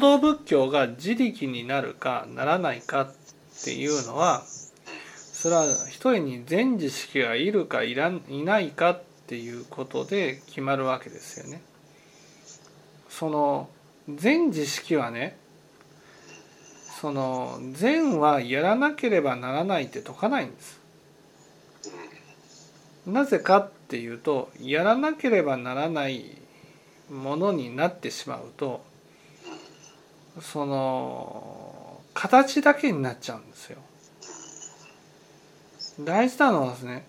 道仏教が自力になるかならないかっていうのはそれは一人に全知識がいるかいらいないかっていうことで決まるわけですよね。その全知識はねその善はやらなければならないって解かないんです。なぜかっていうとやらなければならないものになってしまうとその形だけになっちゃうんですよ。大事なのはですね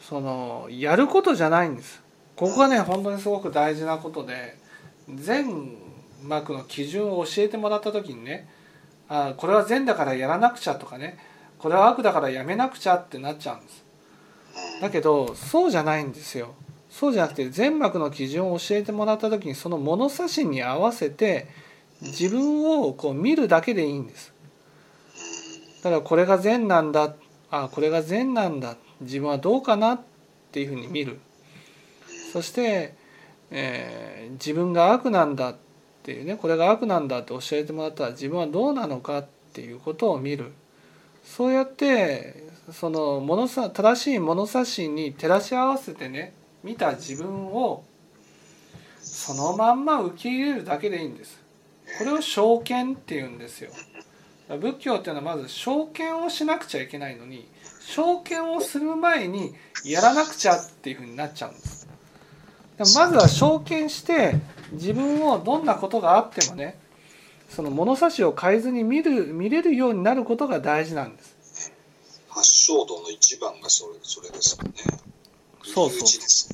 そのやることじゃないんです。ここがね本当にすごく大事なことで善悪の基準を教えてもらった時にねあこれは善だからやらなくちゃとかねこれは悪だからやめなくちゃってなっちゃうんです。だけどそうじゃないんですよ。そうじゃなくて善悪の基準を教えてもらった時にその物差しに合わせて自分をこう見るだけでいいんです。だからこれが善なんだあこれが善なんだ自分はどうかなっていうふうに見る。そして、えー自分が悪なんだっていうねこれが悪なんだって教えてもらったら自分はどうなのかっていうことを見る。そうやってその物さ正しい物差しに照らし合わせてね見た自分をそのまんま受け入れるだけでいいんです。これを証券っていうんですよ。仏教っていうのはまず証券をしなくちゃいけないのに証券をする前にやらなくちゃっていうふうになっちゃうんです。まずは証券して自分をどんなことがあってもねその物差しを変えずに見る見れるようになることが大事なんです。発祥度の一番がそれそれですよね。そうそう